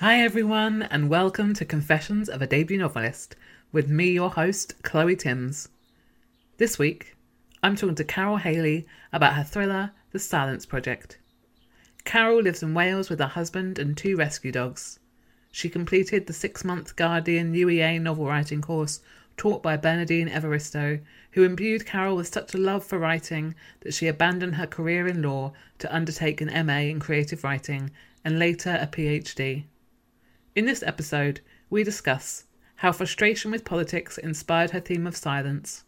Hi, everyone, and welcome to Confessions of a Debut Novelist with me, your host, Chloe Timms. This week, I'm talking to Carole Hailey about her thriller, The Silence Project. Carole lives in Wales with her husband and two rescue dogs. She completed the six month Guardian UEA novel writing course taught by Bernardine Evaristo, who imbued Carole with such a love for writing that she abandoned her career in law to undertake an MA in creative writing and later a PhD. In this episode, we discuss how frustration with politics inspired her theme of silence,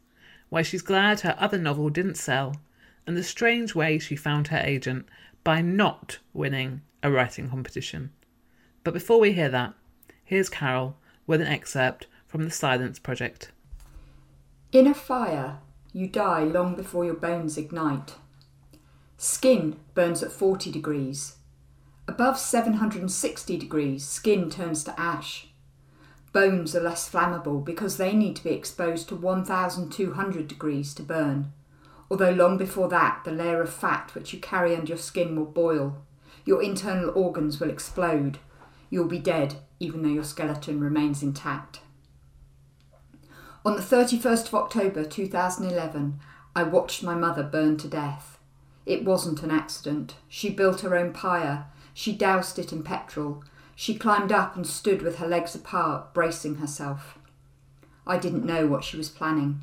why she's glad her other novel didn't sell, and the strange way she found her agent by not winning a writing competition. But before we hear that, here's Carole with an excerpt from The Silence Project. In a fire, you die long before your bones ignite. Skin burns at 40 degrees. Above 760 degrees, skin turns to ash. Bones are less flammable because they need to be exposed to 1200 degrees to burn. Although long before that, the layer of fat which you carry under your skin will boil. Your internal organs will explode. You'll be dead, even though your skeleton remains intact. On the 31st of October 2011, I watched my mother burn to death. It wasn't an accident. She built her own pyre. She doused it in petrol. She climbed up and stood with her legs apart, bracing herself. I didn't know what she was planning.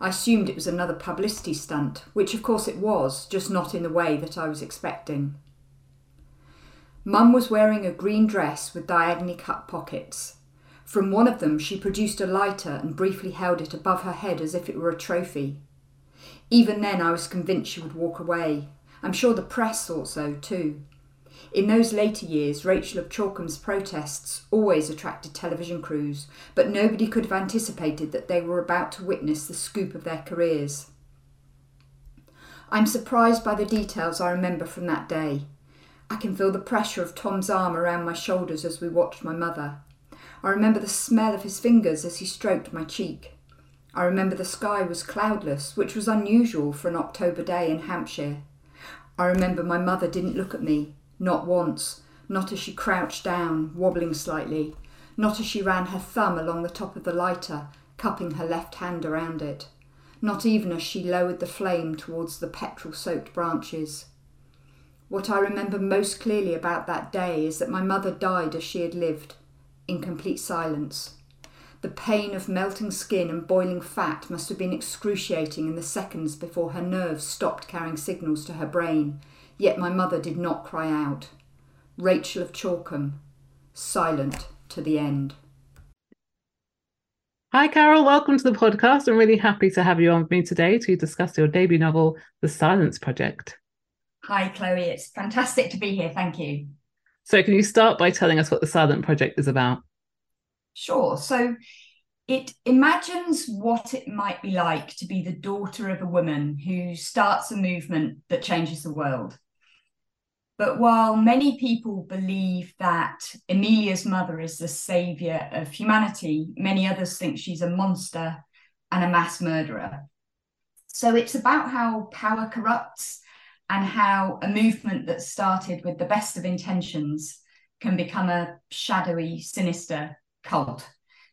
I assumed it was another publicity stunt, which of course it was, just not in the way that I was expecting. Mum was wearing a green dress with diagonally cut pockets. From one of them, she produced a lighter and briefly held it above her head as if it were a trophy. Even then, I was convinced she would walk away. I'm sure the press thought so too. In those later years, Rachel of Chalkham's protests always attracted television crews, but nobody could have anticipated that they were about to witness the scoop of their careers. I'm surprised by the details I remember from that day. I can feel the pressure of Tom's arm around my shoulders as we watched my mother. I remember the smell of his fingers as he stroked my cheek. I remember the sky was cloudless, which was unusual for an October day in Hampshire. I remember my mother didn't look at me, not once, not as she crouched down, wobbling slightly, not as she ran her thumb along the top of the lighter, cupping her left hand around it, not even as she lowered the flame towards the petrol soaked branches. What I remember most clearly about that day is that my mother died as she had lived, in complete silence. The pain of melting skin and boiling fat must have been excruciating in the seconds before her nerves stopped carrying signals to her brain, yet my mother did not cry out. Rachel of Chalkham, silent to the end. Hi, Carole. Welcome to the podcast. I'm really happy to have you on with me today to discuss your debut novel, The Silence Project. Hi, Chloe. It's fantastic to be here. Thank you. So, can you start by telling us what The Silence Project is about? Sure. So, it imagines what it might be like to be the daughter of a woman who starts a movement that changes the world. But while many people believe that Amelia's mother is the savior of humanity, many others think she's a monster and a mass murderer. So it's about how power corrupts and how a movement that started with the best of intentions can become a shadowy, sinister cult.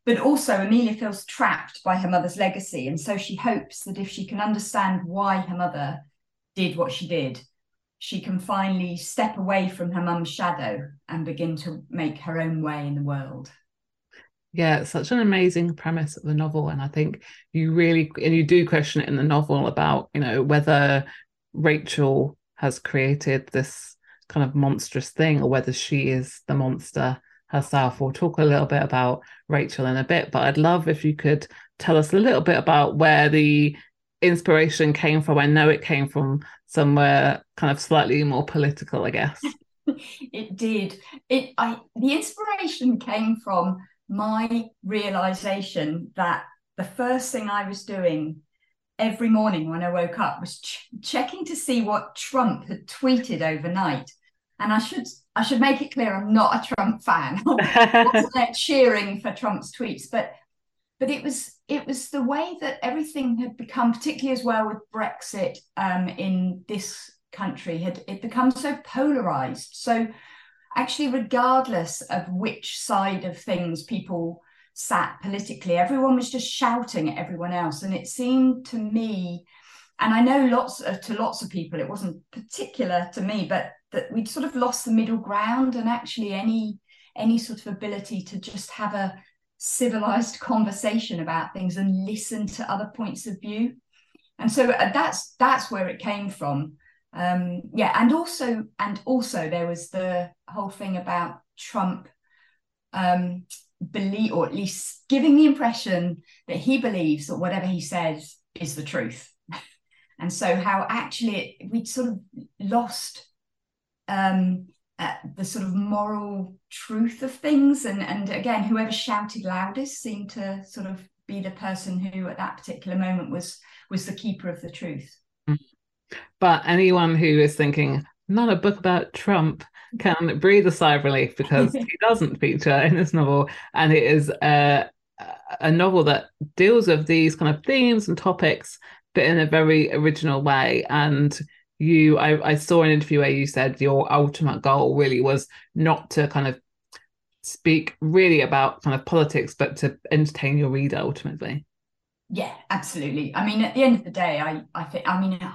but also Amelia feels trapped by her mother's legacy. And so she hopes that if she can understand why her mother did what she did, she can finally step away from her mum's shadow and begin to make her own way in the world. Yeah, it's such an amazing premise of the novel. And I think you really, and you do question it in the novel about, you know, whether Rachel has created this kind of monstrous thing or whether she is the monster herself. We'll talk a little bit about Rachel in a bit, but I'd love if you could tell us a little bit about where the inspiration came from. I know it came from somewhere kind of slightly more political, I guess. it did. It I the inspiration came from my realization that the first thing I was doing every morning when I woke up was ch- checking to see what Trump had tweeted overnight. And I should I should make it clear I'm not a Trump fan. I wasn't there cheering for Trump's tweets, but but it was it was the way that everything had become, particularly as well with Brexit um, in this country, had it become so polarized. So actually, regardless of which side of things people sat politically, everyone was just shouting at everyone else, and it seemed to me. And I know lots of, to lots of people, it wasn't particular to me, but that we'd sort of lost the middle ground and actually any any sort of ability to just have a civilized conversation about things and listen to other points of view. And so uh, that's that's where it came from. Um yeah and also and also there was the whole thing about trump um believe or at least giving the impression that he believes that whatever he says is the truth. And so how actually we'd sort of lost um, uh, the sort of moral truth of things. And, and again, whoever shouted loudest seemed to sort of be the person who at that particular moment was was the keeper of the truth. But anyone who is thinking, not a book about Trump, can breathe a sigh of relief because he doesn't feature in this novel. And it is a, a novel that deals with these kind of themes and topics, but in a very original way. And you I, I saw an interview where you said your ultimate goal really was not to kind of speak really about kind of politics but to entertain your reader ultimately. Yeah absolutely. I mean at the end of the day i i think i mean i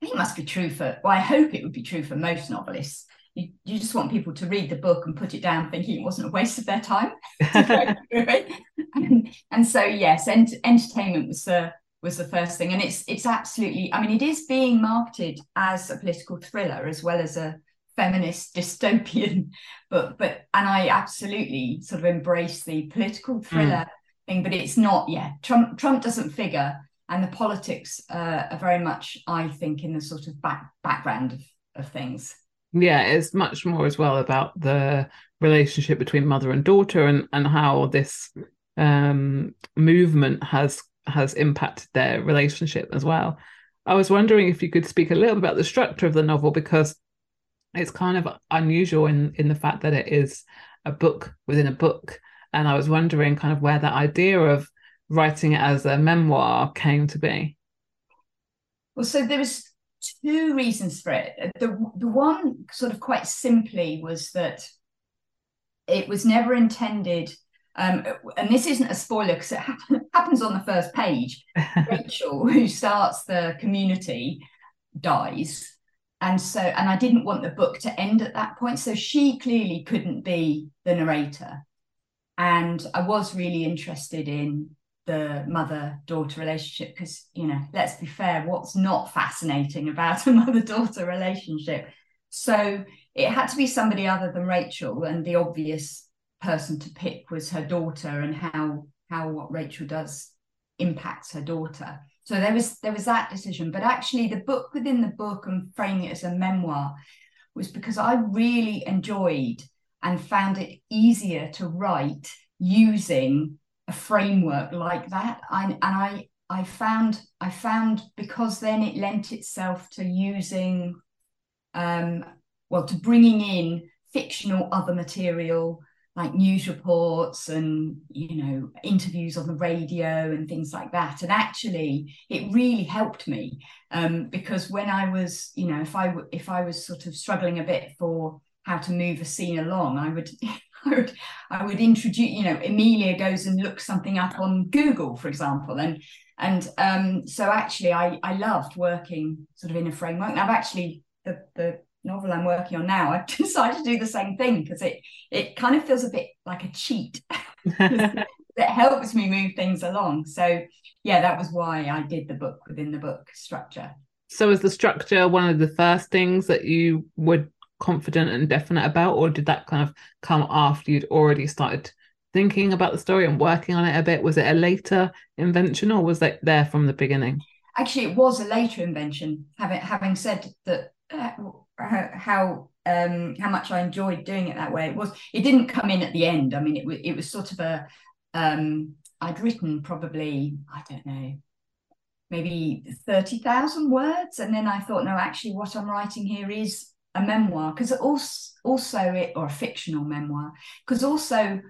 think it must be true for well i hope it would be true for most novelists. You, you just want people to read the book and put it down thinking it wasn't a waste of their time. And, and, so yes ent- entertainment was the was the first thing and it's it's absolutely i mean it is being marketed as a political thriller as well as a feminist dystopian but but and i absolutely sort of embrace the political hmm. thriller mm. thing but it's not yeah trump trump doesn't figure and the politics uh, are very much i think in the sort of back background of, of things yeah it's much more as well about the relationship between mother and daughter and and how this um movement has has impacted their relationship as well. I was wondering if you could speak a little about the structure of the novel because it's kind of unusual in in the fact that it is a book within a book, and I was wondering kind of where that idea of writing it as a memoir came to be. Well, so there was two reasons for it. The the one sort of quite simply was that it was never intended um, and this isn't a spoiler because it happens on the first page. Rachel, who starts the community, dies. And so, and I didn't want the book to end at that point. So she clearly couldn't be the narrator. And I was really interested in the mother daughter relationship because, you know, let's be fair, what's not fascinating about a mother daughter relationship? So it had to be somebody other than Rachel. And the obvious person to pick was her daughter and how how what Rachel does impacts her daughter. So there was there was that decision. But actually the book within the book and framing it as a memoir was because I really enjoyed and found it easier to write using a framework like that. I, and I I found I found because then it lent itself to using um well to bringing in fictional other material like news reports and you know interviews on the radio and things like that and actually it really helped me um, because when i was you know if i if i was sort of struggling a bit for how to move a scene along i would I would I would introduce, you know, Amelia goes and looks something up on Google, for example, and and um, so actually I I loved working sort of in a framework. And I've actually the the novel I'm working on now, I've decided to do the same thing because it it kind of feels a bit like a cheat. it helps me move things along. So yeah, that was why I did the book within the book structure. So is the structure one of the first things that you were confident and definite about, or did that kind of come after you'd already started thinking about the story and working on it a bit? Was it a later invention or was that there from the beginning? Actually, it was a later invention. Having having said that, uh, how um, how much I enjoyed doing it that way. It was it didn't come in at the end. I mean, it was it was sort of a um, I'd written probably I don't know maybe thirty thousand words, and then I thought, no, actually, what I'm writing here is a memoir because also also it or a fictional memoir because also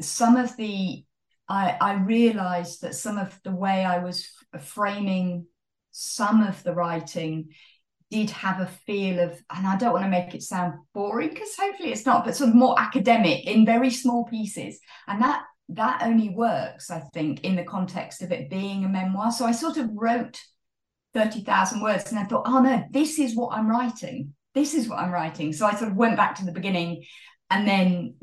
some of the I, I realized that some of the way I was framing some of the writing did have a feel of, and I don't want to make it sound boring because hopefully it's not, but sort of more academic in very small pieces. And that that only works, I think, in the context of it being a memoir. So I sort of wrote 30,000 words and I thought, oh no, this is what I'm writing. This is what I'm writing. So I sort of went back to the beginning and then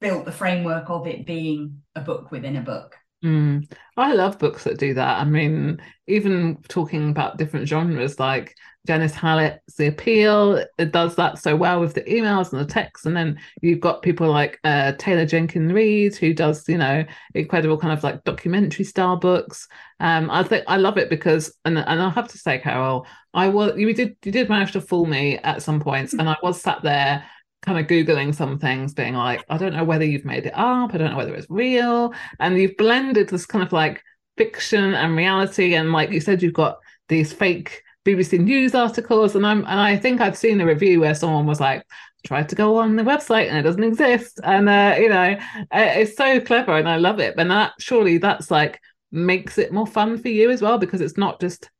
built the framework of it being a book within a book. Mm. I love books that do that. I mean, even talking about different genres, like Janice Hallett's The Appeal, it does that so well with the emails and the texts. And then you've got people like uh, Taylor Jenkins Reid, who does, you know, incredible kind of like documentary style books. Um, I think I love it because, and and I have to say, Carole, I was you did you did manage to fool me at some points, and I was sat there kind of googling some things being like i don't know whether you've made it up i don't know whether it's real and you've blended this kind of like fiction and reality and like you said you've got these fake bbc news articles and i'm and i think i've seen a review where someone was like tried to go on the website and it doesn't exist and uh, you know it's so clever and i love it but that surely that's like makes it more fun for you as well because it's not just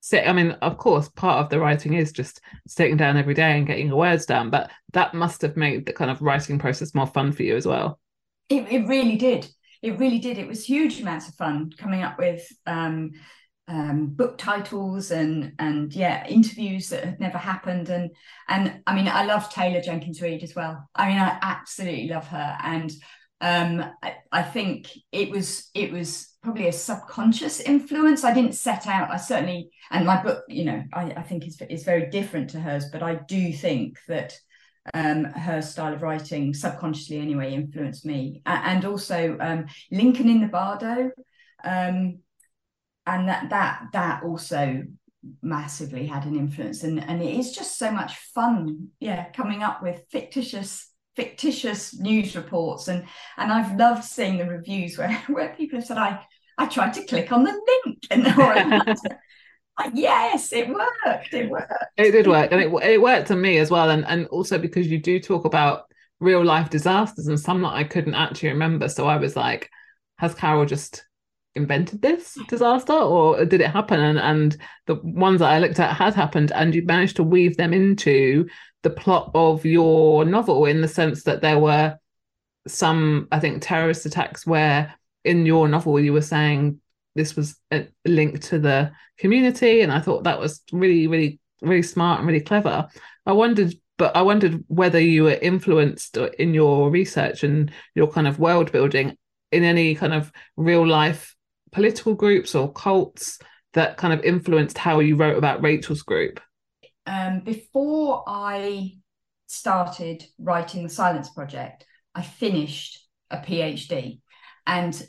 sit i mean of course part of the writing is just sitting down every day and getting your words down but that must have made the kind of writing process more fun for you as well. It, it really did. It really did. It was huge amounts of fun coming up with um, um, book titles and and yeah interviews that had never happened. And and I mean I love Taylor Jenkins Reid as well. I mean I absolutely love her. And um, I, I think it was it was probably a subconscious influence. I didn't set out. I certainly, and my book, you know, I, I think is is very different to hers. But I do think that um, her style of writing, subconsciously anyway, influenced me. And also um, Lincoln in the Bardo, um, and that that that also massively had an influence. And and it is just so much fun, yeah, coming up with fictitious fictitious news reports and and I've loved seeing the reviews where where people have said I I tried to click on the link and yes it worked it worked. It did work and it, it worked on me as well and and also because you do talk about real life disasters and some that I couldn't actually remember so I was like has Carole just invented this disaster or did it happen? And and the ones that I looked at had happened and you managed to weave them into the plot of your novel in the sense that there were some, I think, terrorist attacks where in your novel you were saying this was a link to the community, and I thought that was really, really, really smart and really clever. I wondered, but I wondered whether you were influenced in your research and your kind of world building in any kind of real life political groups or cults that kind of influenced how you wrote about Rachel's group um, before I started writing the Silence Project, I finished a PhD, and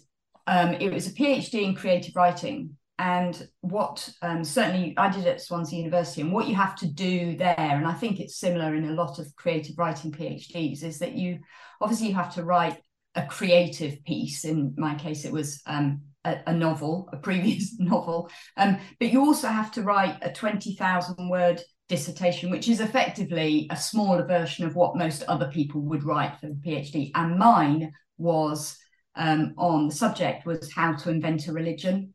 um, it was a PhD in creative writing. And what um, certainly I did at Swansea University, and what you have to do there, and I think it's similar in a lot of creative writing PhDs, is that you obviously you have to write a creative piece. In my case, it was um, a, a, novel, a previous novel, um, but you also have to write a twenty thousand word dissertation, which is effectively a smaller version of what most other people would write for the PhD. And mine was um, on the subject was how to invent a religion.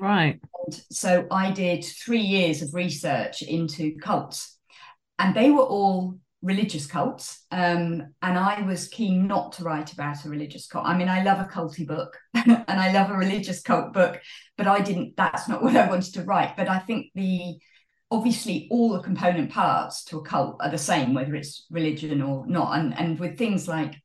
Right. And so I did three years of research into cults, and they were all religious cults. Um, and I was keen not to write about a religious cult. I mean, I love a culty book and I love a religious cult book, but I didn't, that's not what I wanted to write. But I think the, obviously all the component parts to a cult are the same, whether it's religion or not. And, and with things like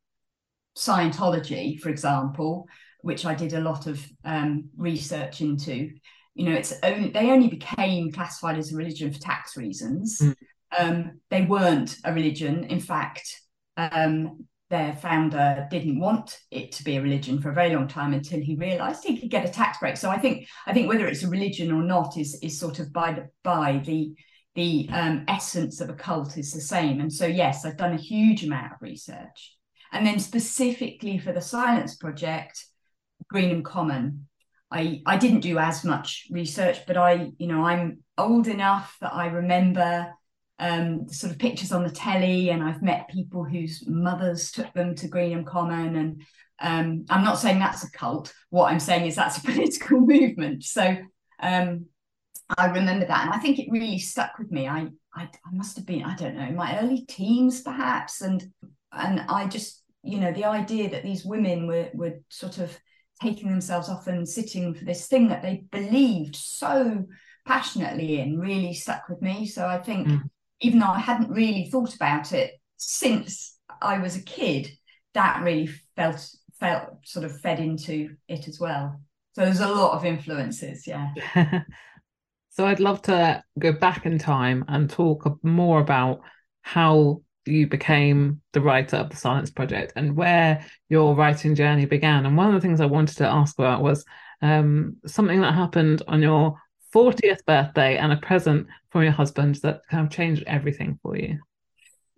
Scientology, for example, which I did a lot of um, research into, you know, it's only, they only became classified as a religion for tax reasons. Mm um, they weren't a religion. In fact, um, their founder didn't want it to be a religion for a very long time until he realized he could get a tax break. So I think I think whether it's a religion or not is is sort of by the by the the um, essence of a cult is the same. And so yes, I've done a huge amount of research, and then specifically for the Silence Project, Greenham Common. I, I didn't do as much research, but I, you know, I'm old enough that I remember um, sort of pictures on the telly, and I've met people whose mothers took them to Greenham Common. And um, I'm not saying that's a cult. What I'm saying is that's a political movement. So um, I remember that, and I think it really stuck with me. I, I, I must have been I don't know my early teens perhaps, and and I just you know the idea that these women were were sort of taking themselves off and sitting for this thing that they believed so passionately in really stuck with me. So I think. Mm even though I hadn't really thought about it since I was a kid, that really felt felt sort of fed into it as well. So there's a lot of influences, yeah. so I'd love to go back in time and talk more about how you became the writer of the Silence Project and where your writing journey began. And one of the things I wanted to ask about was um, something that happened on your 40th birthday and a present from your husband that kind of changed everything for you?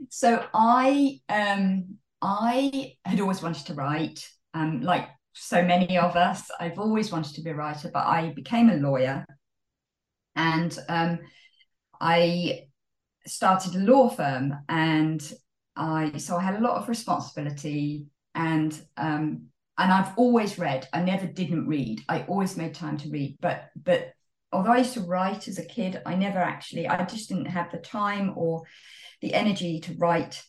So I um I had always wanted to write, um, like so many of us. I've always wanted to be a writer, but I became a lawyer and um I started a law firm and I so I had a lot of responsibility and um and I've always read. I never didn't read. I always made time to read, but but although I used to write as a kid, I never actually, I just didn't have the time or the energy to write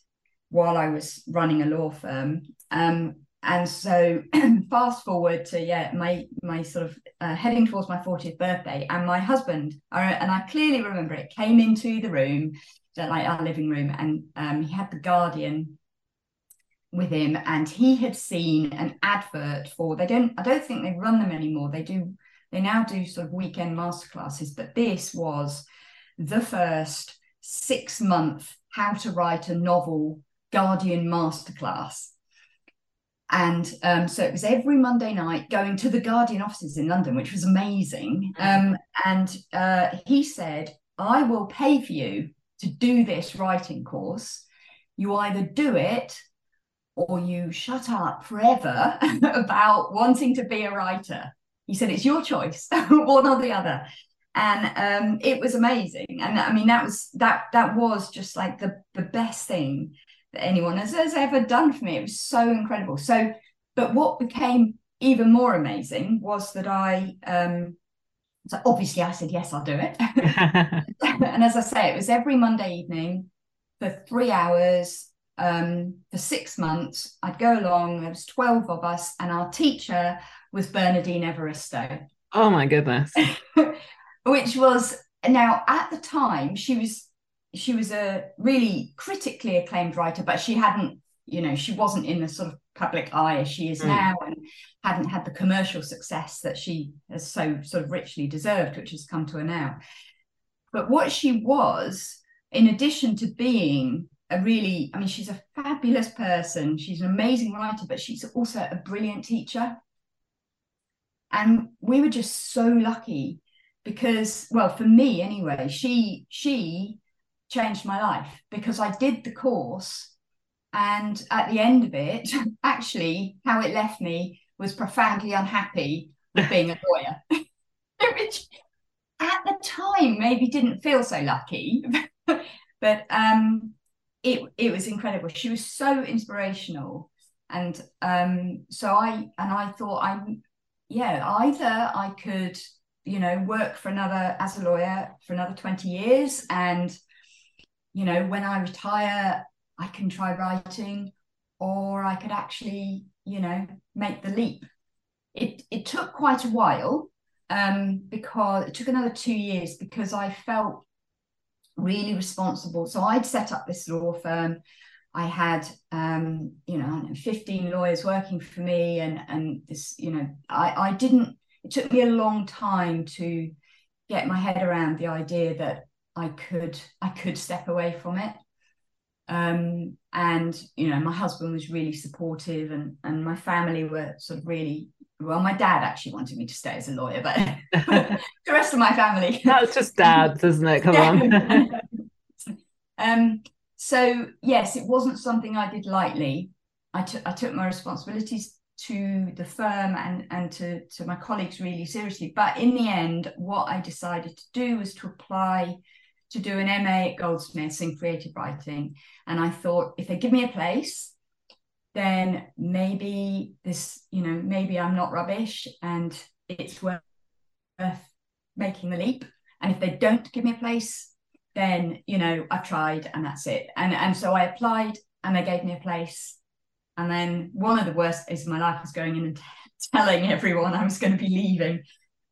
while I was running a law firm. Um, and so fast forward to yeah my my sort of uh, heading towards my 40th birthday and my husband and i clearly remember it came into the room like our living room and um, he had the guardian with him and he had seen an advert for they don't i don't think they run them anymore they do they now do sort of weekend masterclasses, but this was the first six month how to write a novel Guardian masterclass. And um, so it was every Monday night going to the Guardian offices in London, which was amazing. Mm-hmm. Um, and uh, he said, I will pay for you to do this writing course. You either do it or you shut up forever about wanting to be a writer. He said, it's your choice, one or the other. And um, it was amazing. And I mean, that was that that was just like the the best thing that anyone has, has ever done for me. It was so incredible. So, but what became even more amazing was that I um so obviously I said yes, I'll do it. and as I say, it was every Monday evening for three hours um, for six months. I'd go along. There was twelve of us, and our teacher was Bernardine Evaristo. Oh my goodness. Which was now at the time she was she was a really critically acclaimed writer, but she hadn't, you know, she wasn't in the sort of public eye as she is mm. now and hadn't had the commercial success that she has so sort of richly deserved, which has come to her now. But what she was, in addition to being a really, I mean, she's a fabulous person, she's an amazing writer, but she's also a brilliant teacher. And we were just so lucky because, well, for me anyway, she she changed my life because I did the course and at the end of it, actually, how it left me was profoundly unhappy with being a lawyer. Which at the time maybe didn't feel so lucky. but um it it was incredible. She was so inspirational. And um so I and I thought I'm yeah, either I could, you know, work for another as a lawyer for another 20 years and you know, when I retire, I can try writing, or I could actually, you know, make the leap. It it took quite a while um, because it took another two years because I felt really responsible. So I'd set up this law firm. I had, um, you know, 15 lawyers working for me, and and this, you know, I I didn't. It took me a long time to get my head around the idea that I could I could step away from it. Um, and you know, my husband was really supportive, and and my family were sort of really well. My dad actually wanted me to stay as a lawyer, but the rest of my family. That's just dads, isn't it? Come on. um. So yes, it wasn't something I did lightly. I took I took my responsibilities to the firm and and to to my colleagues really seriously. But in the end, what I decided to do was to apply to do an MA at Goldsmiths in creative writing. And I thought, if they give me a place, then maybe this, you know, maybe I'm not rubbish and it's worth making the leap. And if they don't give me a place, then, you know, I've tried and that's it. And and so I applied and they gave me a place. And then one of the worst days of my life was going in and telling everyone I was going to be leaving.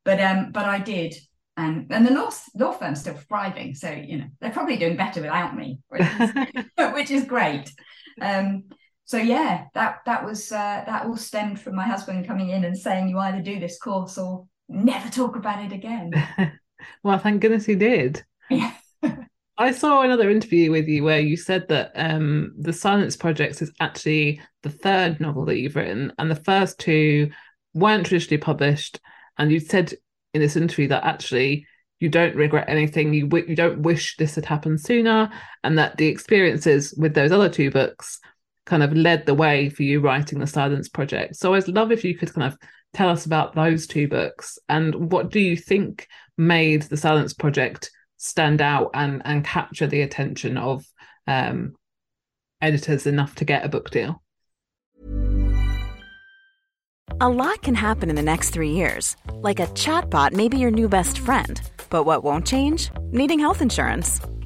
But um, but I did and and the law law firm's still thriving so you know they're probably doing better without me which is, which is great um, so yeah that that was uh, that all stemmed from my husband coming in and saying you either do this course or never talk about it again well thank goodness he did yeah I saw another interview with you where you said that um, the Silence Project is actually the third novel that you've written, and the first two weren't traditionally published. And you said in this interview that actually you don't regret anything you w- you don't wish this had happened sooner and that the experiences with those other two books kind of led the way for you writing the silence project so i'd love if you could kind of tell us about those two books and what do you think made the silence project stand out and and capture the attention of um, editors enough to get a book deal a lot can happen in the next three years. Like a chatbot may be your new best friend. But what won't change? Needing health insurance.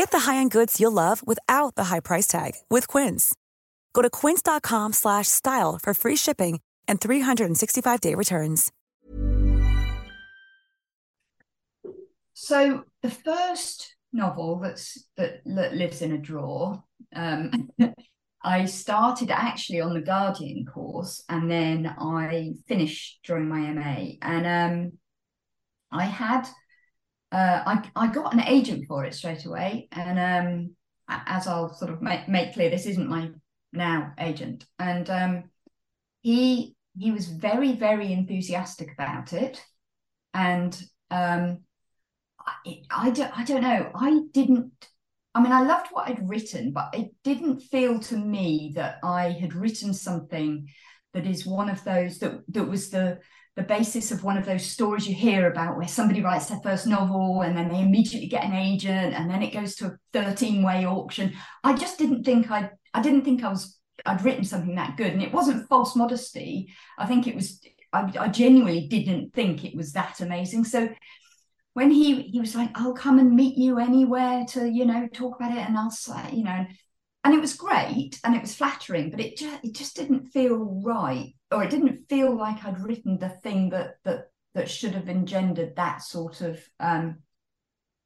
Get the high-end goods you'll love without the high price tag with Quince. Go to quince.com/style for free shipping and 365-day returns. So the first novel that's that, that lives in a drawer. Um, I started actually on the Guardian course, and then I finished during my MA, and um, I had uh, I I got an agent for it straight away, and um, as I'll sort of make, make clear, this isn't my now agent, and um, he he was very very enthusiastic about it, and um, I, I don't I don't know. I didn't I mean, I loved what I'd written, but it didn't feel to me that I had written something that is one of those that that was the the basis of one of those stories you hear about where somebody writes their first novel and then they immediately get an agent and then it goes to a 13 way auction. I just didn't think I I didn't think I was I'd written something that good. And it wasn't false modesty. I think it was I, I genuinely didn't think it was that amazing. So when he he was like, "I'll come and meet you anywhere to you know talk about it," and I'll say, you know, and it was great and it was flattering, but it just it just didn't feel right, or it didn't feel like I'd written the thing that that that should have engendered that sort of um,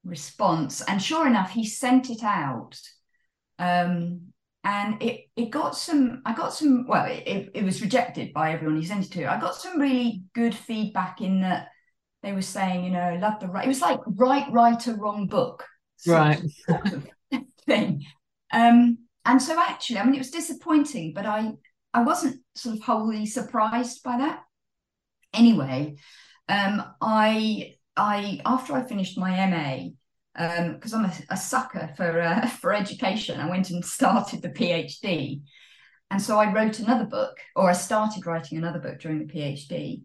response. And sure enough, he sent it out. Um, and it it got some i got some well it, it was rejected by everyone he sent it to i got some really good feedback in that they were saying, you know, love the right. It was like right right writer, wrong book, right sort of thing. Um, and so actually, I mean, it was disappointing, but I I wasn't sort of wholly surprised by that. Anyway, um, I I after I finished my MA, because um, I'm a, a, sucker for uh, for education, I went and started the PhD, and so I wrote another book, or I started writing another book during the PhD,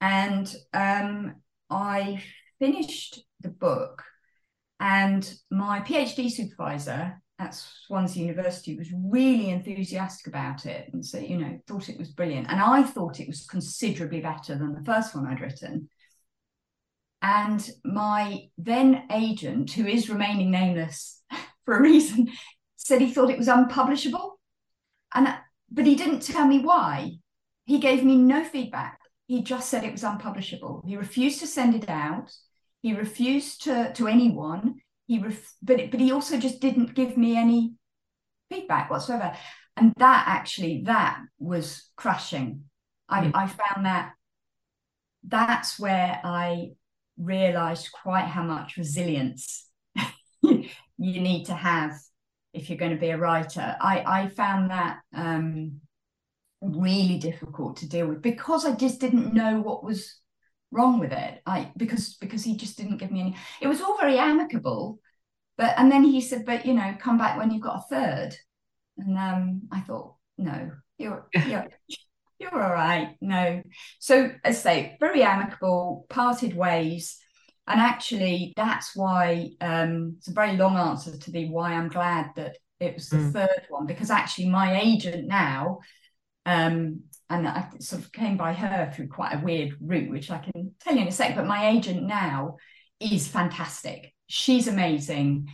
and um, I finished the book, and my PhD supervisor at Swansea University was really enthusiastic about it and so, you know, thought it was brilliant. And I thought it was considerably better than the first one I'd written. And my then agent, who is remaining nameless for a reason, said he thought it was unpublishable. And but he didn't tell me why. He gave me no feedback he just said it was unpublishable. He refused to send it out. He refused to to anyone. He ref- but but he also just didn't give me any feedback whatsoever. And that actually that was crushing. I, mm. I found that that's where I realized quite how much resilience you need to have if you're going to be a writer. I I found that um, really difficult to deal with because I just didn't know what was wrong with it. I because because he just didn't give me any. It was all very amicable, but and then he said, "But you know, come back when you've got a third. And um, I thought, no, you're you're you're all right. No. So as I say, very amicable, parted ways. And actually, that's why um, it's a very long answer to the why I'm glad that it was the mm. third one because actually my agent now um, and I sort of came by her through quite a weird route, which I can tell you in a sec. But my agent now is fantastic. She's amazing.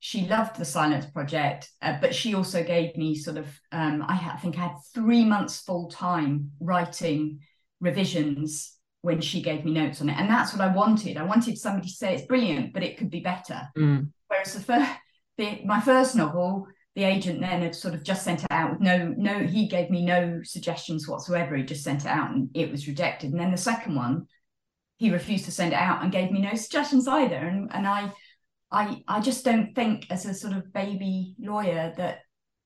She loved the Silence Project, uh, but she also gave me sort of, um, I, I think I had three months full time writing revisions when she gave me notes on it. And that's what I wanted. I wanted somebody to say it's brilliant, but it could be better. Mm. Whereas the first, the, my first novel, the agent then had sort of just sent it out with no no he gave me no suggestions whatsoever. He just sent it out and it was rejected. And then the second one he refused to send it out and gave me no suggestions either. And and i i i just don't think as a sort of baby lawyer that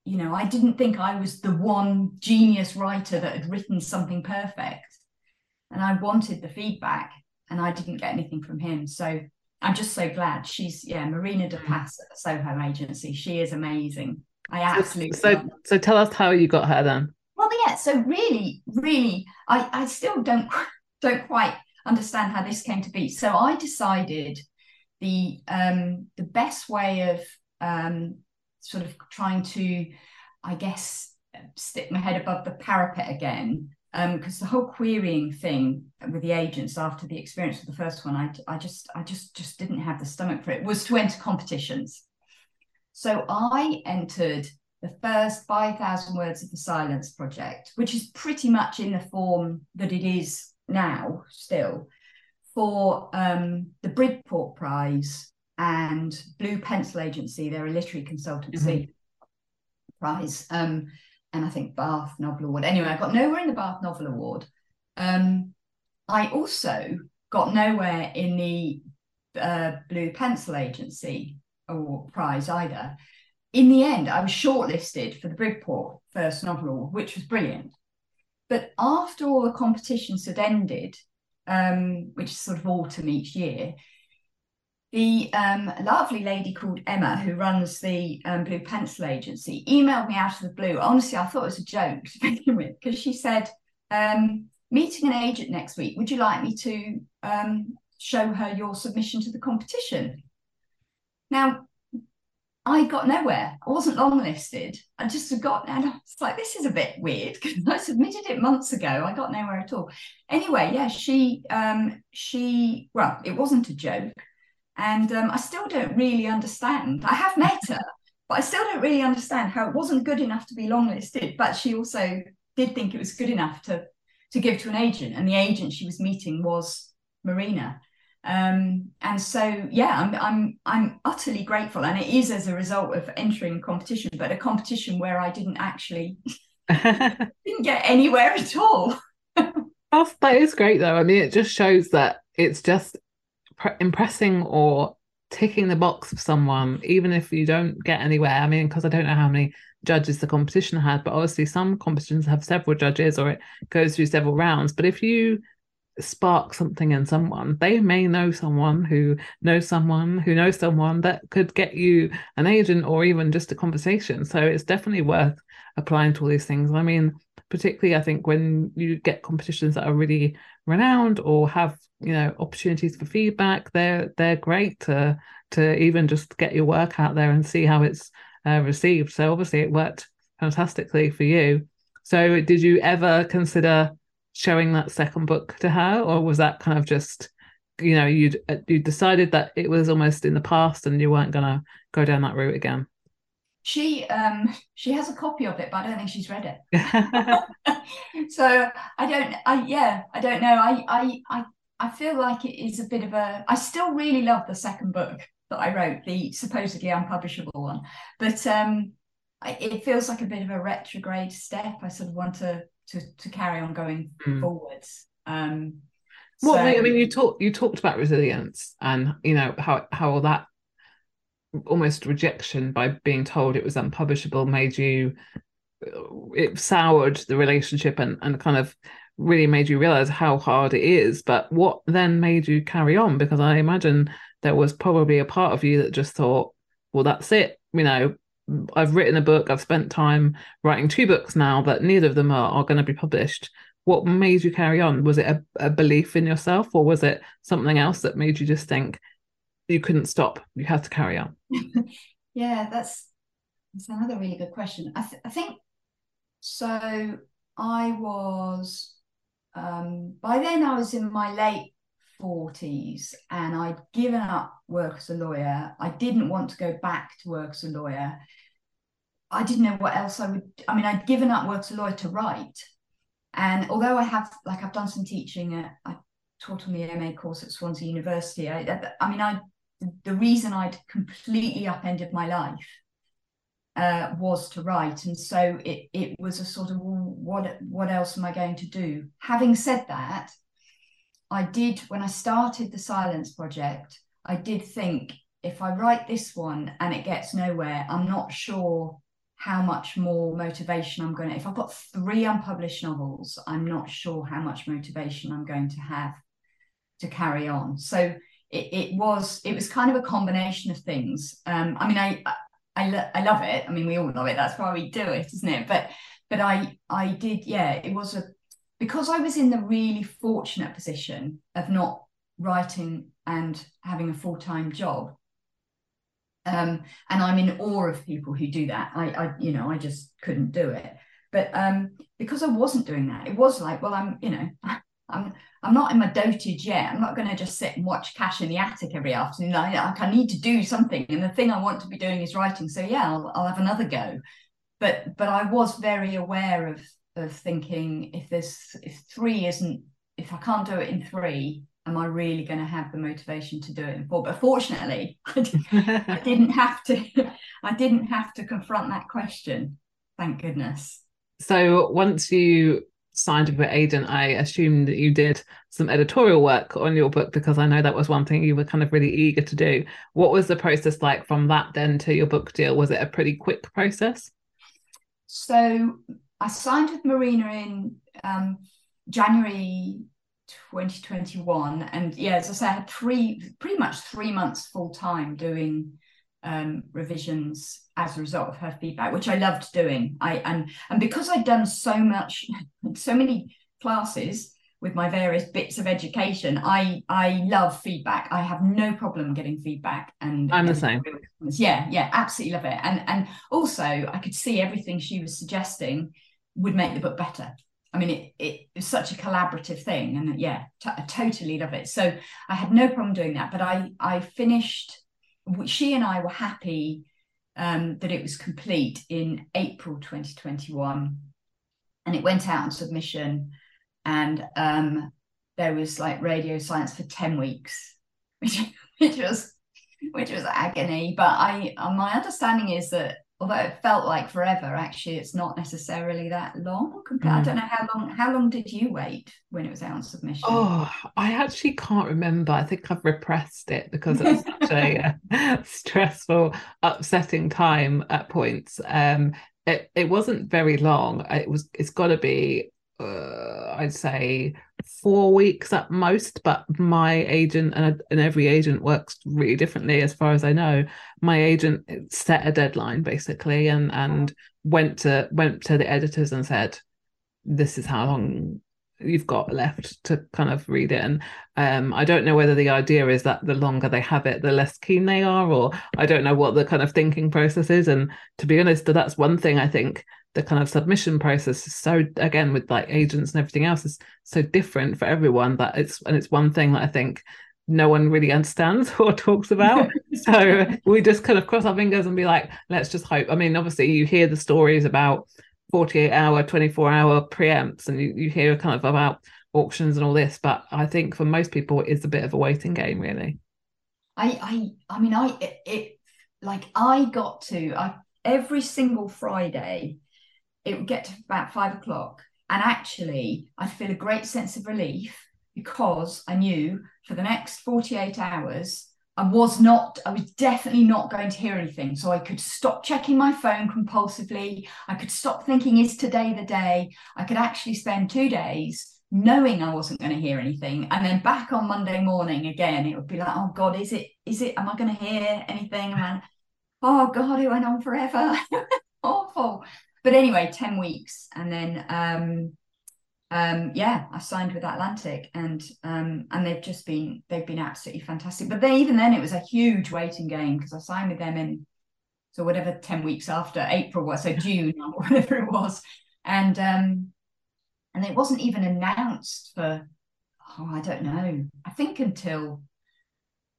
you know i didn't think i was the one genius writer that had written something perfect. And i wanted the feedback and i didn't get anything from him. So I'm just so glad she's yeah Marina De mm. Pass at Soho agency. She is amazing. I absolutely so so, so tell us how you got her then. Well, yeah. So really, really, I I still don't don't quite understand how this came to be. So I decided the um the best way of um sort of trying to, I guess, stick my head above the parapet again because um, the whole querying thing with the agents after the experience of the first one, I, I just I just just didn't have the stomach for it. Was to enter competitions. So I entered the first five thousand words of the Silence Project, which is pretty much in the form that it is now still, for um, the Bridport Prize and Blue Pencil Agency. They're a literary consultancy mm-hmm. prize. Um, and I think Bath Novel Award. Anyway, I got nowhere in the Bath Novel Award. Um, I also got nowhere in the uh, Blue Pencil Agency Award prize either. In the end, I was shortlisted for the Bridport First Novel Award, which was brilliant. But after all the competitions had ended, um, which is sort of autumn each year, the um, lovely lady called Emma, who runs the um, Blue Pencil Agency, emailed me out of the blue. Honestly, I thought it was a joke to begin with because she said, um, "Meeting an agent next week. Would you like me to um, show her your submission to the competition?" Now, I got nowhere. I wasn't longlisted. I just got, and I was like, "This is a bit weird," because I submitted it months ago. I got nowhere at all. Anyway, yeah, she, um, she, well, it wasn't a joke and um, I still don't really understand. I have met her, but I still don't really understand how it wasn't good enough to be longlisted, but she also did think it was good enough to to give to an agent, and the agent she was meeting was Marina. Um, and so, yeah, I'm I'm I'm utterly grateful, and it is as a result of entering competition, but a competition where I didn't actually didn't get anywhere at all. That's, that is great, though. I mean, it just shows that it's just impressing or ticking the box of someone, even if you don't get anywhere. I mean, because I don't know how many judges the competition had, but obviously some competitions have several judges or it goes through several rounds. But if you spark something in someone, they may know someone who knows someone who knows someone that could get you an agent or even just a conversation. So it's definitely worth applying to all these things. I mean, particularly I think when you get competitions that are really renowned or have you know opportunities for feedback they're they're great to to even just get your work out there and see how it's uh, received. So obviously it worked fantastically for you. So did you ever consider showing that second book to her or was that kind of just you know you'd you decided that it was almost in the past and you weren't going to go down that route again she um she has a copy of it but i don't think she's read it. So i don't i yeah i don't know. I, I i i feel like it is a bit of a i still really love the second book that i wrote the supposedly unpublishable one. But um I, it feels like a bit of a retrograde step. I sort of want to to, to carry on going mm. forwards. Um well so... i mean you talked you talked about resilience and you know how how all that almost rejection by being told it was unpublishable made you uh, it soured the relationship and, and kind of really made you realize how hard it is. But what then made you carry on? Because i imagine there was probably a part of you that just thought well that's it you know i've written a book i've spent time writing two books now but neither of them are, are going to be published. What made you carry on? Was it a, a belief in yourself or was it something else that made you just think you couldn't stop. You had to carry on. Yeah that's that's another really good question. I, th- I think so i was um, by then i was in my late 40s and i'd given up work as a lawyer. I didn't want to go back to work as a lawyer. I didn't know what else i would i mean i'd given up work as a lawyer to write. And although i have like i've done some teaching at, i taught on the ma course at swansea university. I, I mean i the reason I'd completely upended my life uh, was to write, and so it it was a sort of what what else am I going to do? Having said that, I did when I started the Silence Project. I did think if I write this one and it gets nowhere, I'm not sure how much more motivation I'm going to. If I've got three unpublished novels, I'm not sure how much motivation I'm going to have to carry on. So it, was it was kind of a combination of things. Um, I mean, I I, lo- I love it. I mean, we all love it. That's why we do it, isn't it? But but I I did yeah. It was a because I was in the really fortunate position of not writing and having a full time job. Um, and I'm in awe of people who do that. I, I, you know, I just couldn't do it. But um, because I wasn't doing that, it was like, well, I'm, you know, I'm I'm not in my dotage yet. I'm not going to just sit and watch Cash in the Attic every afternoon. I, like, I need to do something, and the thing I want to be doing is writing. So yeah, I'll, I'll have another go. But but I was very aware of of thinking if there's if three isn't if I can't do it in three, am I really going to have the motivation to do it in four? But fortunately, I didn't have to. I didn't have to confront that question. Thank goodness. So once you signed with agent, I assumed that you did some editorial work on your book because I know that was one thing you were kind of really eager to do. What was the process like from that then to your book deal? Was it a pretty quick process? So I signed with Marina in um, January 2021. And yeah, as I say, I had three, pretty much three months full time doing um, revisions as a result of her feedback, which I loved doing. I and and because I'd done so much, so many classes with my various bits of education, I I love feedback. I have no problem getting feedback, and I'm the same. Yeah, yeah, absolutely love it. And and also, I could see everything she was suggesting would make the book better. I mean, it, it was such a collaborative thing, and yeah, t- I totally love it. So I had no problem doing that. But I I finished. She and I were happy um, that it was complete in April 2021, and it went out on submission, and um, there was like radio science for 10 weeks, which which was which was agony. But I my understanding is that although it felt like forever, actually it's not necessarily that long. Mm. I don't know how long. How long did you wait when it was out on submission? Oh, I actually can't remember. I think I've repressed it because it was such a uh, stressful, upsetting time at points. Um, it it wasn't very long. It was. It's got to be. Uh, I'd say four weeks at most, but my agent and, and every agent works really differently as far as I know. My agent set a deadline basically and and went to went to the editors and said, This is how long you've got left to kind of read it. And um, I don't know whether the idea is that the longer they have it, the less keen they are, or I don't know what the kind of thinking process is. And to be honest, that's one thing I think the kind of submission process is so again with like agents and everything else is so different for everyone that it's and it's one thing that I think no one really understands or talks about. so we just kind of cross our fingers and be like, let's just hope. I mean, obviously you hear the stories about 48 hour, 24 hour preempts and you, you hear kind of about auctions and all this, but I think for most people it's a bit of a waiting game really. I I I mean I it, it like I got to I every single Friday it would get to about five o'clock. And actually, I'd feel a great sense of relief because I knew for the next 48 hours, I was not, I was definitely not going to hear anything. So I could stop checking my phone compulsively. I could stop thinking, is today the day? I could actually spend two days knowing I wasn't going to hear anything. And then back on Monday morning again, it would be like, oh God, is it, is it, am I going to hear anything? And oh God, it went on forever. Awful but anyway, 10 weeks. And then um um yeah, I signed with Atlantic and um and they've just been they've been absolutely fantastic. But then even then it was a huge waiting game because I signed with them in so whatever 10 weeks after April was, so June or whatever it was. And um and it wasn't even announced for oh, I don't know. I think until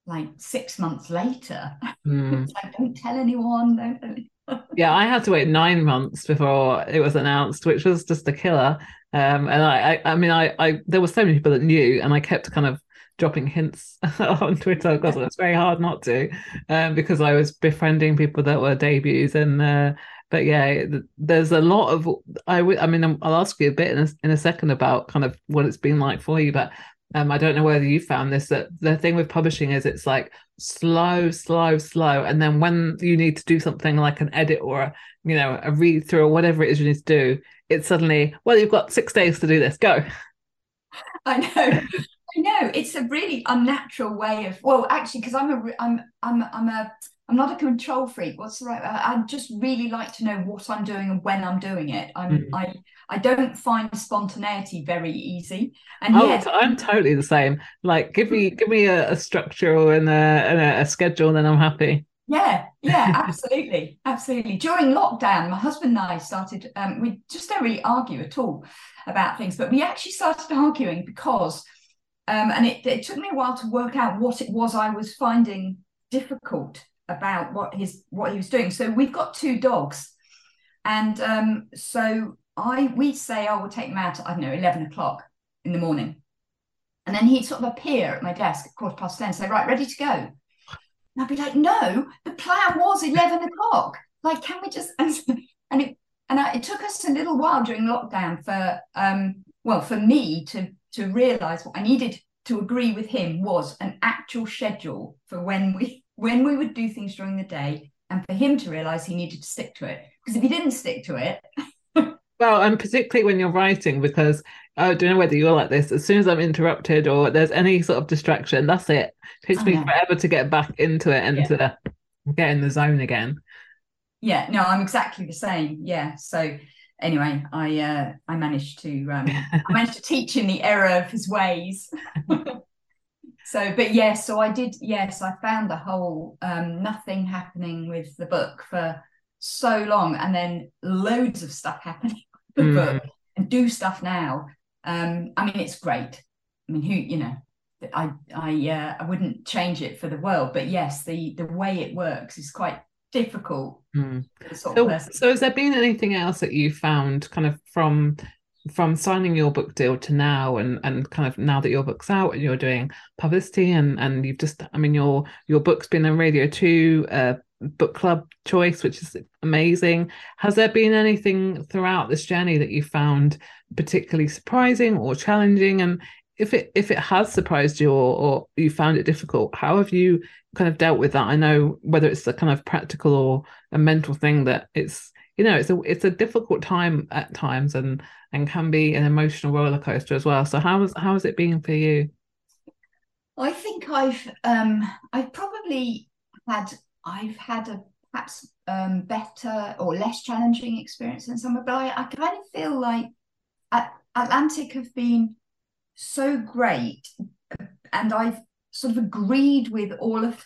like six months later. Mm. like, don't tell anyone, don't tell anyone yeah, I had to wait nine months before it was announced, which was just a killer. Um, and I, I, I mean, I, I, there were so many people that knew, and I kept kind of dropping hints on Twitter because it's very hard not to, um, because I was befriending people that were debuts. And uh, but yeah, there's a lot of I, w- I mean, I'll ask you a bit in a, in a second about kind of what it's been like for you, but um, I don't know whether you found this that the thing with publishing is it's like slow, slow, slow, and then when you need to do something like an edit or a, you know a read through or whatever it is you need to do, it's suddenly well you've got six days to do this. Go. I know. I know it's a really unnatural way of well actually because I'm a I'm I'm I'm a I'm not a control freak. What's the right? I, I, just really like to know what I'm doing and when I'm doing it. I'm mm. I I don't find spontaneity very easy. And oh, I'm totally the same. Like give me give me a, a structure and a, and a, schedule, and then I'm happy. Yeah, yeah, absolutely, absolutely. During lockdown, my husband and I started. Um, we just don't really argue at all about things, but we actually started arguing because, um, and it, it took me a while to work out what it was I was finding difficult about what his what he was doing. So we've got two dogs, and um, so I we say I oh, will take them out at I don't know eleven o'clock in the morning, and then he'd sort of appear at my desk at quarter past ten, say right, ready to go. And I'd be like, no, the plan was eleven o'clock. Like, can we just and it and I, it took us a little while during lockdown for um well for me to to realize what I needed to agree with him was an actual schedule for when we when we would do things during the day and for him to realize he needed to stick to it because if he didn't stick to it well and particularly when you're writing because I don't know whether you're like this. As soon as I'm interrupted or there's any sort of distraction, that's it. It takes me forever to get back into it and yeah. to get in the zone again. Yeah, no, I'm exactly the same. Yeah. So anyway, I uh I managed to um I managed to teach him the error of his ways. so but yes, yeah, so I did yes, I found the whole um nothing happening with the book for so long and then loads of stuff happening with the mm. book and do stuff now um, I mean, it's great. I mean, who you know, I I uh, I wouldn't change it for the world, but yes, the the way it works is quite difficult. Mm. So, so has there been anything else that you found kind of from from signing your book deal to now and and kind of now that your book's out and you're doing publicity and and you've just i mean your your book's been on radio 2 uh book club choice which is amazing. Has there been anything throughout this journey that you found particularly surprising or challenging? And if it if it has surprised you or, or you found it difficult how have you kind of dealt with that? I know whether it's a kind of practical or a mental thing that it's you know it's a it's a difficult time at times and and can be an emotional roller coaster as well. So how has how has it been for you? I think i've um i've probably had i've had a perhaps um better or less challenging experience than some but i, I kind of feel like Atlantic have been so great, and I've sort of agreed with all of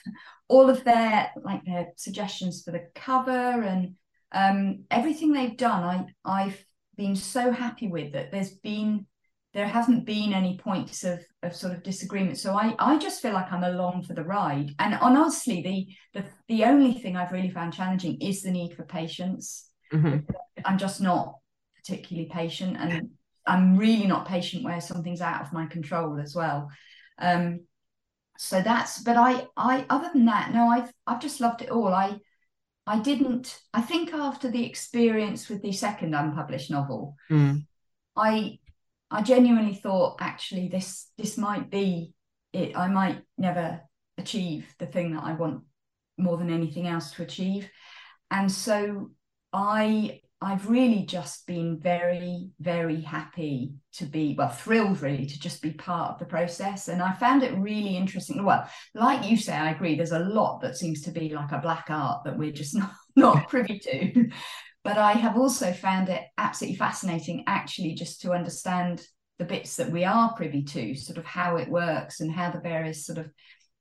all of their like their suggestions for the cover and um, everything they've done. I I've been so happy with that. There's been there hasn't been any points of of sort of disagreement. So I I just feel like I'm along for the ride. And honestly, the the the only thing I've really found challenging is the need for patience. Mm-hmm. I'm just not particularly patient and I'm really not patient where something's out of my control as well. Um, so that's but I I other than that, no, I've I've just loved it all. I I didn't I think after the experience with the second unpublished novel, mm. I I genuinely thought actually this this might be it. I might never achieve the thing that I want more than anything else to achieve. And so I I've really just been very, very happy to be, well, thrilled really to just be part of the process. And I found it really interesting. Well, like you say, I agree, there's a lot that seems to be like a black art that we're just not, not privy to. But I have also found it absolutely fascinating, actually, just to understand the bits that we are privy to, sort of how it works and how the various sort of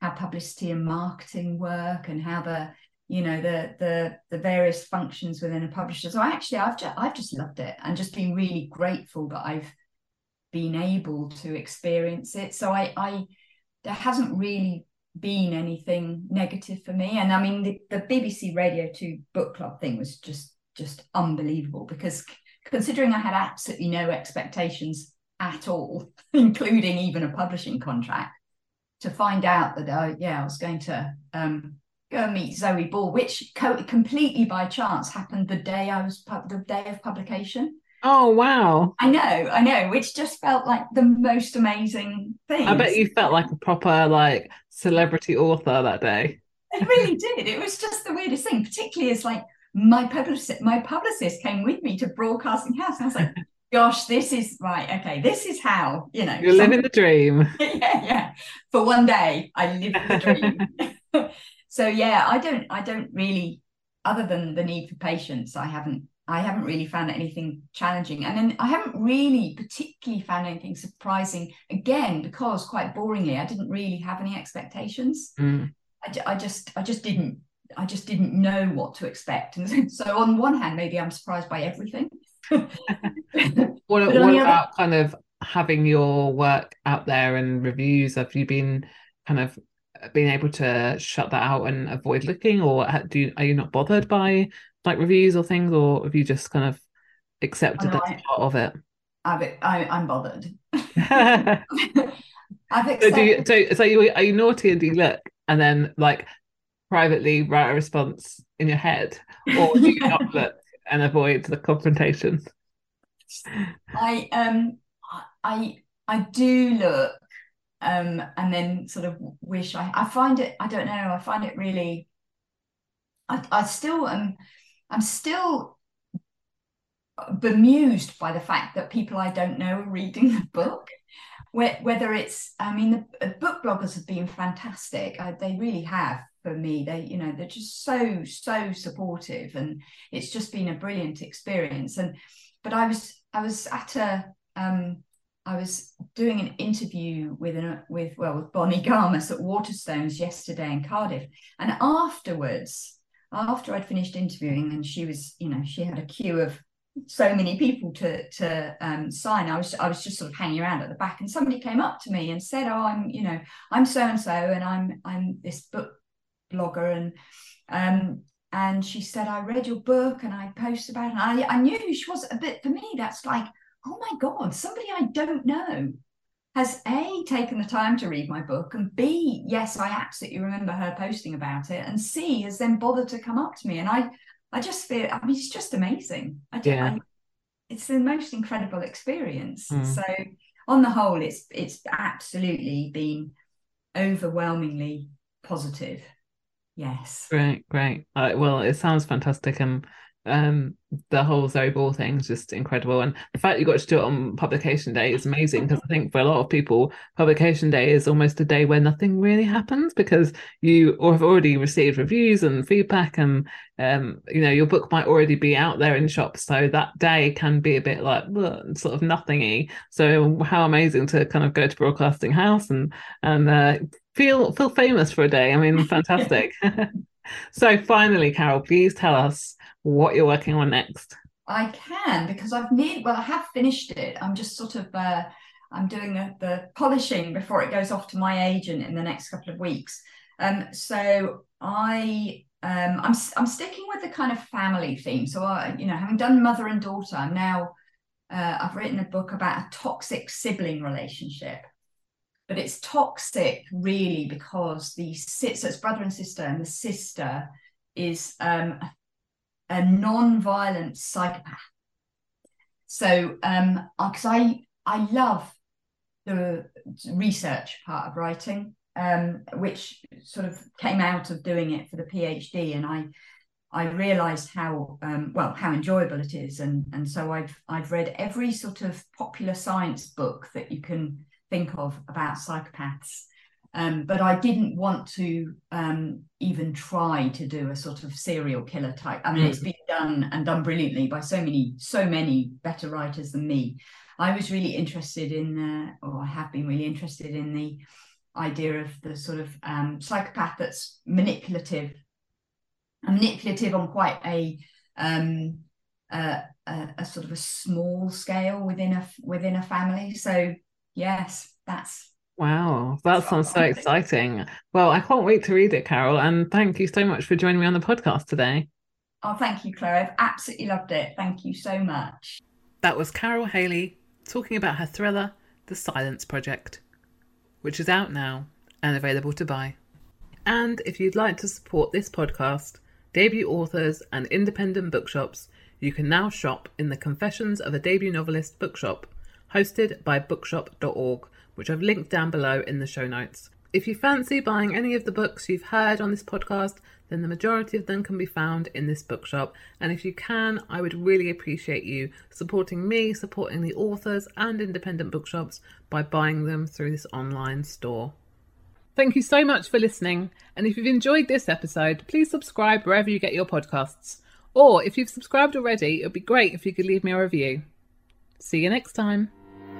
how publicity and marketing work and how the you know the the the various functions within a publisher. So actually i've just i've just loved it and just been really grateful that i've been able to experience it. So i i there hasn't really been anything negative for me. And i mean the, the bbc radio 2 book club thing was just just unbelievable because considering i had absolutely no expectations at all including even a publishing contract to find out that I, yeah i was going to um go meet Zoe Ball, which co- completely by chance happened the day I was pu- the day of publication. Oh wow! I know, I know, which just felt like the most amazing thing. I bet you felt like a proper like celebrity author that day. It really did. It was just the weirdest thing, particularly as like my publicist, my publicist came with me to Broadcasting House, and I was like. Gosh, this is right. Okay, this is how you know you're living the dream. yeah, yeah. For one day, I live the dream. so yeah i don't i don't really other than the need for patience i haven't i haven't really found anything challenging. And then i haven't really particularly found anything surprising again because quite boringly i didn't really have any expectations. Mm. I, I just i just didn't i just didn't know what to expect. And so on one hand maybe i'm surprised by everything. What, what about other... kind of having your work out there and reviews? Have you been kind of being able to shut that out and avoid looking, or do you, are you not bothered by like reviews or things, or have you just kind of accepted that part of it? I've, I, I'm bothered. I've accepted. So, do you, so, so you, are you naughty and do you look and then like privately write a response in your head, or do you not look and avoid the confrontation? I um I I do look um, and then sort of wish I, I find it I don't know I find it really I, I still am I'm still bemused by the fact that people I don't know are reading the book. Whether it's, I mean, the book bloggers have been fantastic. I, they really have for me. They, you know, they're just so so supportive, and it's just been a brilliant experience. And but I was I was at a um, I was doing an interview with an with well with Bonnie Garmus at Waterstones yesterday in Cardiff, and afterwards, after I'd finished interviewing, and she was, you know, she had a queue of so many people to to um, sign. I was I was just sort of hanging around at the back, and somebody came up to me and said, "Oh, I'm you know I'm so and so, and I'm I'm this book blogger," and um, and she said, "I read your book and I posted about it." And I I knew she was a bit for me. That's like, oh my god, somebody I don't know has a taken the time to read my book and b yes i absolutely remember her posting about it and c has then bothered to come up to me and i I just feel, I mean, it's just amazing. I, yeah. I, it's the most incredible experience. Mm. So on the whole, it's it's absolutely been overwhelmingly positive. Yes. Great, great. Uh, well, it sounds fantastic, and um the whole Zoe Ball thing is just incredible. And the fact you got to do it on publication day is amazing because I think for a lot of people publication day is almost a day where nothing really happens because you have already received reviews and feedback and um you know your book might already be out there in shops. So that day can be a bit like sort of nothingy. So how amazing to kind of go to broadcasting house and and uh, feel feel famous for a day. I mean fantastic so finally Carole please tell us what you're working on next. I can because I've need well, I have finished it. I'm just sort of uh, I'm doing the, the polishing before it goes off to my agent in the next couple of weeks. Um, so I um, I'm I'm sticking with the kind of family theme. So I, you know, having done mother and daughter, I'm now uh, I've written a book about a toxic sibling relationship. But it's toxic really because the so it's brother and sister, and the sister is um, a non-violent psychopath. So, um, because I I love the research part of writing, um, which sort of came out of doing it for the PhD, and I I realised how um, well how enjoyable it is, and and so I've I've read every sort of popular science book that you can think of about psychopaths, um, but I didn't want to um, even try to do a sort of serial killer type. I mean, mm. it's been done and done brilliantly by so many, so many better writers than me. I was really interested in, uh, or I have been really interested in the idea of the sort of um, psychopath that's manipulative, manipulative on quite a, um, a, a, a sort of a small scale within a within a family. So yes, that's Wow, that sounds so exciting. Well, I can't wait to read it, Carole. And thank you so much for joining me on the podcast today. Oh, thank you, Chloe. I've absolutely loved it. Thank you so much. That was Carole Hailey talking about her thriller, The Silence Project, which is out now and available to buy. And if you'd like to support this podcast, debut authors, and independent bookshops, you can now shop in the Confessions of a Debut Novelist bookshop, hosted by bookshop.org which I've linked down below in the show notes. If you fancy buying any of the books you've heard on this podcast, then the majority of them can be found in this bookshop. And if you can, I would really appreciate you supporting me, supporting the authors and independent bookshops by buying them through this online store. Thank you so much for listening. And if you've enjoyed this episode, please subscribe wherever you get your podcasts. Or if you've subscribed already, it would be great if you could leave me a review. See you next time.